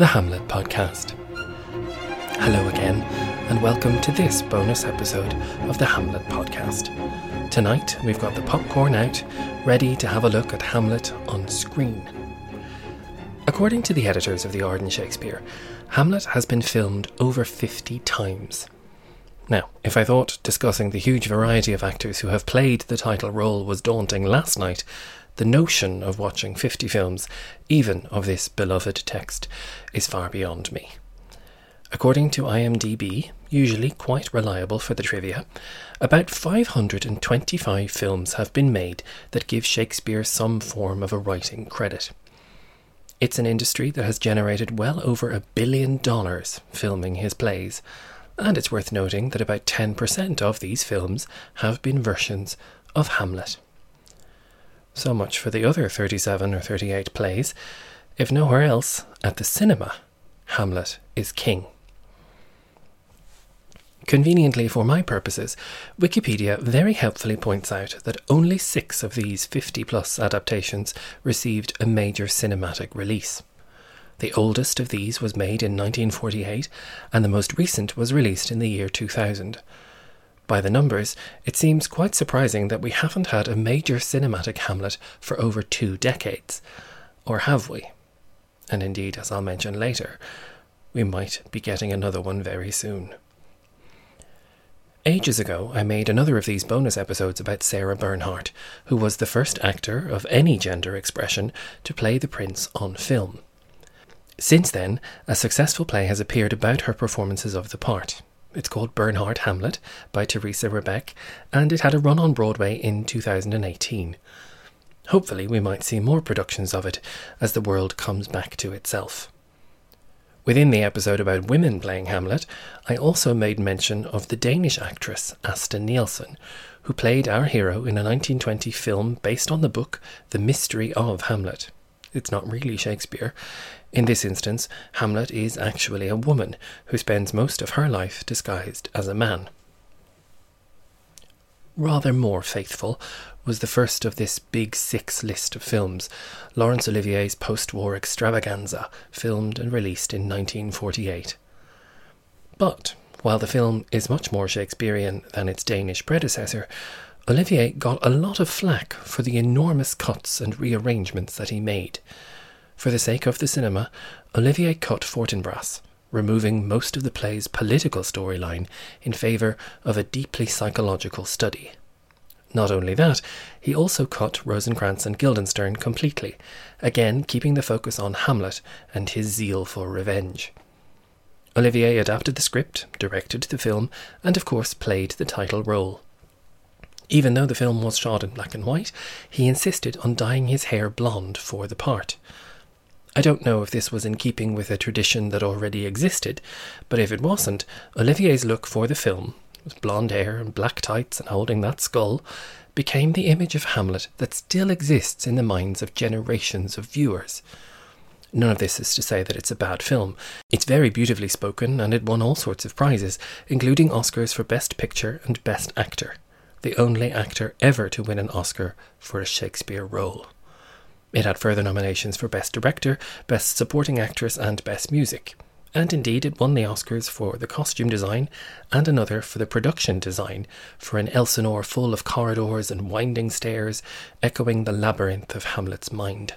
the Hamlet podcast. Hello again, and welcome to this bonus episode of the Hamlet podcast. Tonight, we've got the popcorn out, ready to have a look at Hamlet on screen. According to the editors of the Arden Shakespeare, Hamlet has been filmed over 50 times. Now, if I thought discussing the huge variety of actors who have played the title role was daunting last night, the notion of watching 50 films, even of this beloved text, is far beyond me. According to IMDb, usually quite reliable for the trivia, about 525 films have been made that give Shakespeare some form of a writing credit. It's an industry that has generated well over a billion dollars filming his plays, and it's worth noting that about 10% of these films have been versions of Hamlet. So much for the other 37 or 38 plays. If nowhere else, at the cinema, Hamlet is king. Conveniently for my purposes, Wikipedia very helpfully points out that only six of these 50 plus adaptations received a major cinematic release. The oldest of these was made in 1948, and the most recent was released in the year 2000. By the numbers, it seems quite surprising that we haven't had a major cinematic Hamlet for over two decades. Or have we? And indeed, as I'll mention later, we might be getting another one very soon. Ages ago, I made another of these bonus episodes about Sarah Bernhardt, who was the first actor of any gender expression to play the prince on film. Since then, a successful play has appeared about her performances of the part. It's called Bernhardt Hamlet by Theresa Rebeck, and it had a run on Broadway in 2018. Hopefully, we might see more productions of it as the world comes back to itself. Within the episode about women playing Hamlet, I also made mention of the Danish actress Asta Nielsen, who played our hero in a 1920 film based on the book The Mystery of Hamlet. It's not really Shakespeare. In this instance, Hamlet is actually a woman who spends most of her life disguised as a man. Rather more faithful was the first of this big six list of films, Laurence Olivier's post war extravaganza, filmed and released in 1948. But, while the film is much more Shakespearean than its Danish predecessor, Olivier got a lot of flack for the enormous cuts and rearrangements that he made. For the sake of the cinema, Olivier cut Fortinbras, removing most of the play's political storyline in favour of a deeply psychological study. Not only that, he also cut Rosencrantz and Guildenstern completely, again keeping the focus on Hamlet and his zeal for revenge. Olivier adapted the script, directed the film, and of course played the title role. Even though the film was shot in black and white, he insisted on dyeing his hair blonde for the part. I don't know if this was in keeping with a tradition that already existed, but if it wasn't, Olivier's look for the film, with blonde hair and black tights and holding that skull, became the image of Hamlet that still exists in the minds of generations of viewers. None of this is to say that it's a bad film. It's very beautifully spoken and it won all sorts of prizes, including Oscars for Best Picture and Best Actor the only actor ever to win an Oscar for a Shakespeare role. It had further nominations for Best Director, Best Supporting Actress, and Best Music. And indeed, it won the Oscars for the costume design and another for the production design for an Elsinore full of corridors and winding stairs, echoing the labyrinth of Hamlet's mind.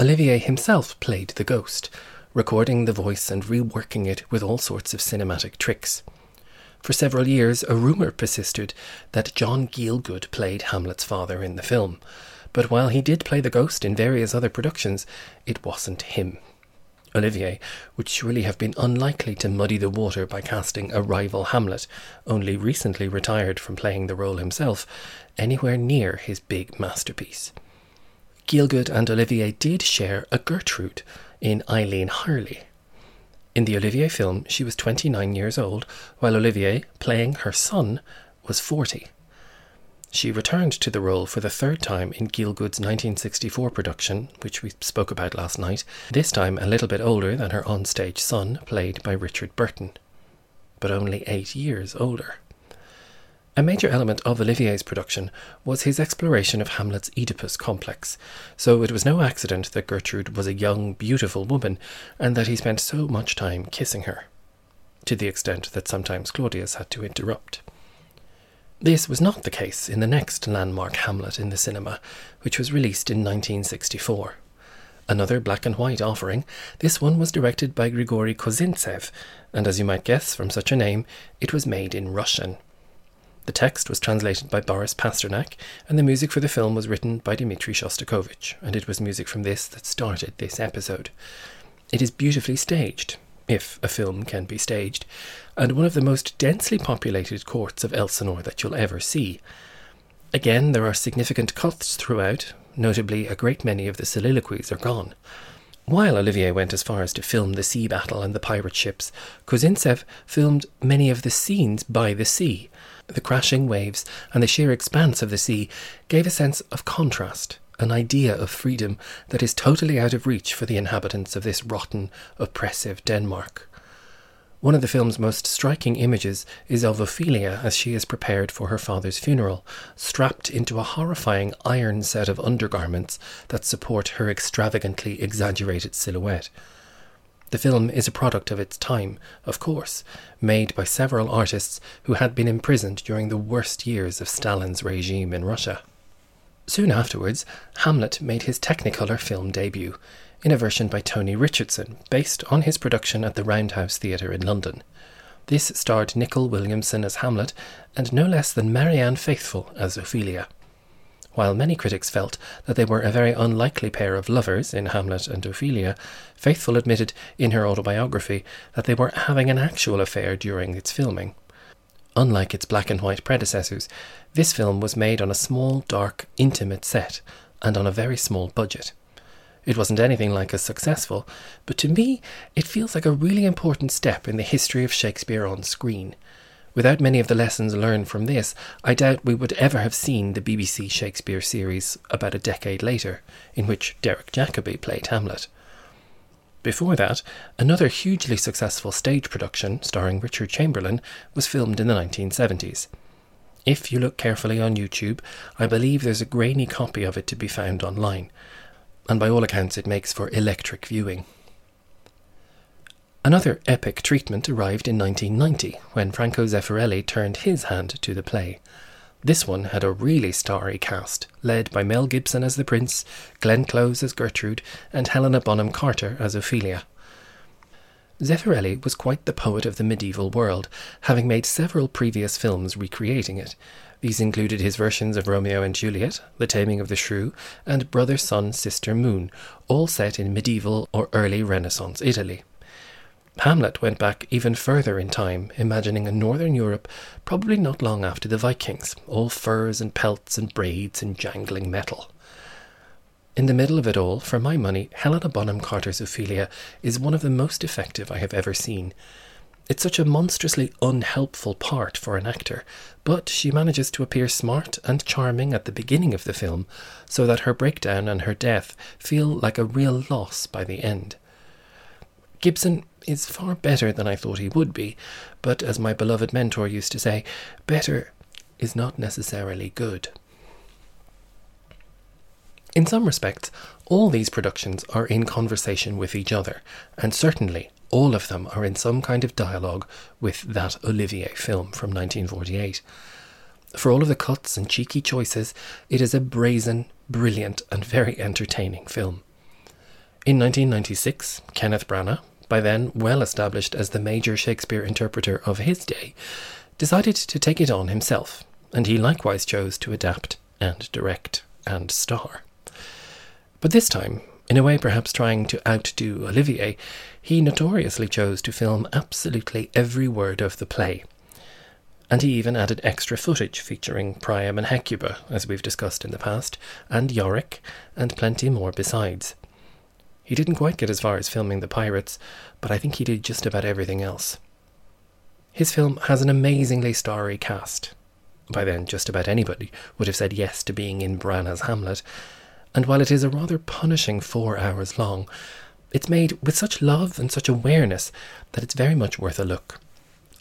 Olivier himself played the ghost, recording the voice and reworking it with all sorts of cinematic tricks. For several years, a rumour persisted that John Gielgud played Hamlet's father in the film, but while he did play the ghost in various other productions, it wasn't him. Olivier would surely have been unlikely to muddy the water by casting a rival Hamlet, only recently retired from playing the role himself, anywhere near his big masterpiece. Gielgud and Olivier did share a Gertrude in Eileen Herlie, in the Olivier film, she was 29 years old, while Olivier, playing her son, was 40. She returned to the role for the third time in Gielgud's 1964 production, which we spoke about last night, this time a little bit older than her onstage son, played by Richard Burton, but only eight years older. A major element of Olivier's production was his exploration of Hamlet's Oedipus complex, so it was no accident that Gertrude was a young, beautiful woman and that he spent so much time kissing her, to the extent that sometimes Claudius had to interrupt. This was not the case in the next landmark Hamlet in the cinema, which was released in 1964. Another black and white offering, this one was directed by Grigory Kozintsev, and as you might guess from such a name, it was made in Russian. The text was translated by Boris Pasternak, and the music for the film was written by Dmitri Shostakovich, and it was music from this that started this episode. It is beautifully staged, if a film can be staged, and one of the most densely populated courts of Elsinore that you'll ever see. Again, there are significant cuts throughout, notably, a great many of the soliloquies are gone. While Olivier went as far as to film the sea battle and the pirate ships, Kozintsev filmed many of the scenes by the sea, the crashing waves and the sheer expanse of the sea gave a sense of contrast, an idea of freedom that is totally out of reach for the inhabitants of this rotten, oppressive Denmark. One of the film's most striking images is of Ophelia as she is prepared for her father's funeral, strapped into a horrifying iron set of undergarments that support her extravagantly exaggerated silhouette. The film is a product of its time, of course, made by several artists who had been imprisoned during the worst years of Stalin's regime in Russia. Soon afterwards, Hamlet made his Technicolor film debut, in a version by Tony Richardson, based on his production at the Roundhouse Theatre in London. This starred Nicol Williamson as Hamlet and no less than Marianne Faithfull as Ophelia. While many critics felt that they were a very unlikely pair of lovers in Hamlet and Ophelia, Faithfull admitted in her autobiography that they were having an actual affair during its filming. Unlike its black and white predecessors, this film was made on a small, dark, intimate set and on a very small budget. It wasn't anything like as successful, but to me it feels like a really important step in the history of Shakespeare on screen. Without many of the lessons learned from this, I doubt we would ever have seen the BBC Shakespeare series about a decade later, in which Derek Jacobi played Hamlet. Before that, another hugely successful stage production starring Richard Chamberlain was filmed in the 1970s. If you look carefully on YouTube, I believe there's a grainy copy of it to be found online, and by all accounts it makes for electric viewing. Another epic treatment arrived in 1990 when Franco Zeffirelli turned his hand to the play. This one had a really starry cast, led by Mel Gibson as the prince, Glenn Close as Gertrude, and Helena Bonham Carter as Ophelia. Zeffirelli was quite the poet of the medieval world, having made several previous films recreating it. These included his versions of Romeo and Juliet, The Taming of the Shrew, and Brother, Sun, Sister, Moon, all set in medieval or early Renaissance Italy. Hamlet went back even further in time, imagining a northern Europe probably not long after the Vikings, all furs and pelts and braids and jangling metal. In the middle of it all, for my money, Helena Bonham Carter's Ophelia is one of the most effective I have ever seen. It's such a monstrously unhelpful part for an actor, but she manages to appear smart and charming at the beginning of the film, so that her breakdown and her death feel like a real loss by the end. Gibson is far better than I thought he would be, but as my beloved mentor used to say, better is not necessarily good. In some respects, all these productions are in conversation with each other, and certainly all of them are in some kind of dialogue with that Olivier film from 1948. For all of the cuts and cheeky choices, it is a brazen, brilliant, and very entertaining film. In 1996, Kenneth Branagh, by then well established as the major Shakespeare interpreter of his day, decided to take it on himself, and he likewise chose to adapt and direct and star. But this time, in a way perhaps trying to outdo Olivier, he notoriously chose to film absolutely every word of the play. And he even added extra footage featuring Priam and Hecuba, as we've discussed in the past, and Yorick, and plenty more besides. He didn't quite get as far as filming the pirates, but I think he did just about everything else. His film has an amazingly starry cast. By then, just about anybody would have said yes to being in Branagh's Hamlet, and while it is a rather punishing four hours long, it's made with such love and such awareness that it's very much worth a look.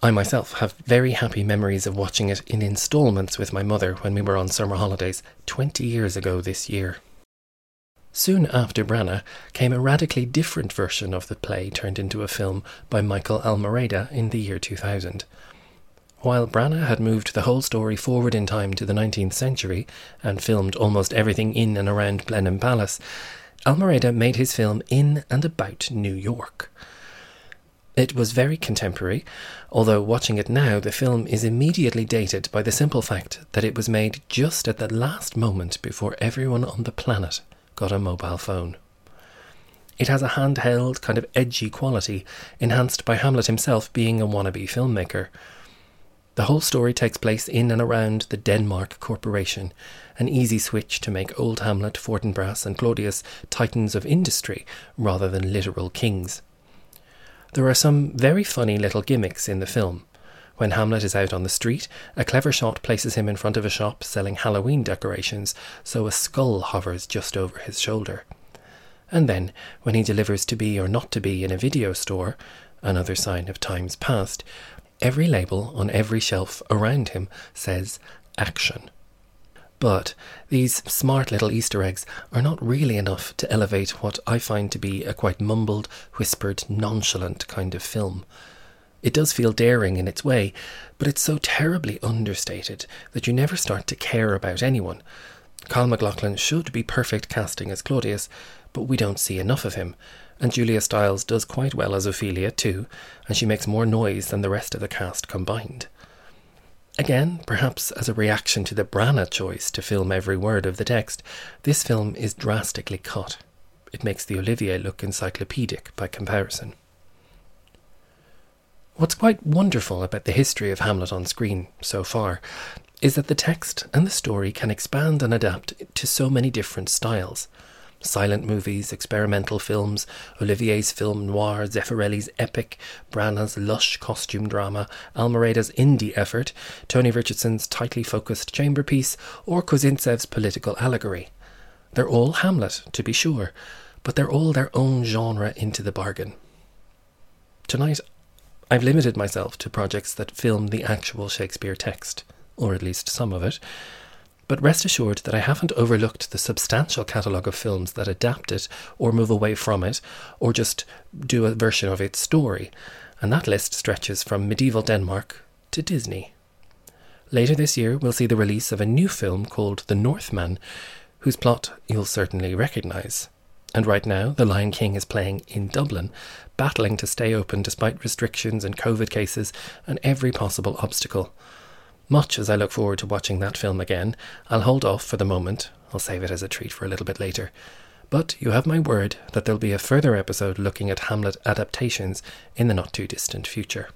I myself have very happy memories of watching it in instalments with my mother when we were on summer holidays 20 years ago this year. Soon after Branagh came a radically different version of the play turned into a film by Michael Almereyda in the year 2000. While Branagh had moved the whole story forward in time to the 19th century and filmed almost everything in and around Blenheim Palace, Almereyda made his film in and about New York. It was very contemporary, although watching it now, the film is immediately dated by the simple fact that it was made just at the last moment before everyone on the planet got a mobile phone. It has a handheld, kind of edgy quality, enhanced by Hamlet himself being a wannabe filmmaker. The whole story takes place in and around the Denmark Corporation, an easy switch to make old Hamlet, Fortinbras, and Claudius titans of industry rather than literal kings. There are some very funny little gimmicks in the film. When Hamlet is out on the street, a clever shot places him in front of a shop selling Halloween decorations, so a skull hovers just over his shoulder. And then, when he delivers to be or not to be in a video store, another sign of times past, every label on every shelf around him says action. But these smart little Easter eggs are not really enough to elevate what I find to be a quite mumbled, whispered, nonchalant kind of film. It does feel daring in its way, but it's so terribly understated that you never start to care about anyone. Kyle MacLachlan should be perfect casting as Claudius, but we don't see enough of him. And Julia Stiles does quite well as Ophelia, too, and she makes more noise than the rest of the cast combined. Again, perhaps as a reaction to the Branagh choice to film every word of the text, this film is drastically cut. It makes the Olivier look encyclopedic by comparison. What's quite wonderful about the history of Hamlet on screen so far is that the text and the story can expand and adapt to so many different styles. Silent movies, experimental films, Olivier's film noir, Zeffirelli's epic, Branagh's lush costume drama, Almereyda's indie effort, Tony Richardson's tightly focused chamber piece, or Kozintsev's political allegory. They're all Hamlet, to be sure, but they're all their own genre into the bargain. Tonight, I've limited myself to projects that film the actual Shakespeare text, or at least some of it. But rest assured that I haven't overlooked the substantial catalogue of films that adapt it or move away from it, or just do a version of its story, and that list stretches from medieval Denmark to Disney. Later this year, we'll see the release of a new film called The Northman, whose plot you'll certainly recognise. And right now, The Lion King is playing in Dublin, battling to stay open despite restrictions and COVID cases and every possible obstacle. Much as I look forward to watching that film again, I'll hold off for the moment. I'll save it as a treat for a little bit later. But you have my word that there'll be a further episode looking at Hamlet adaptations in the not too distant future.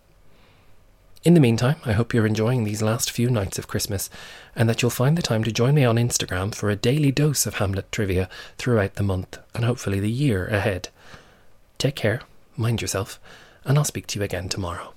In the meantime, I hope you're enjoying these last few nights of Christmas and that you'll find the time to join me on Instagram for a daily dose of Hamlet trivia throughout the month and hopefully the year ahead. Take care, mind yourself, and I'll speak to you again tomorrow.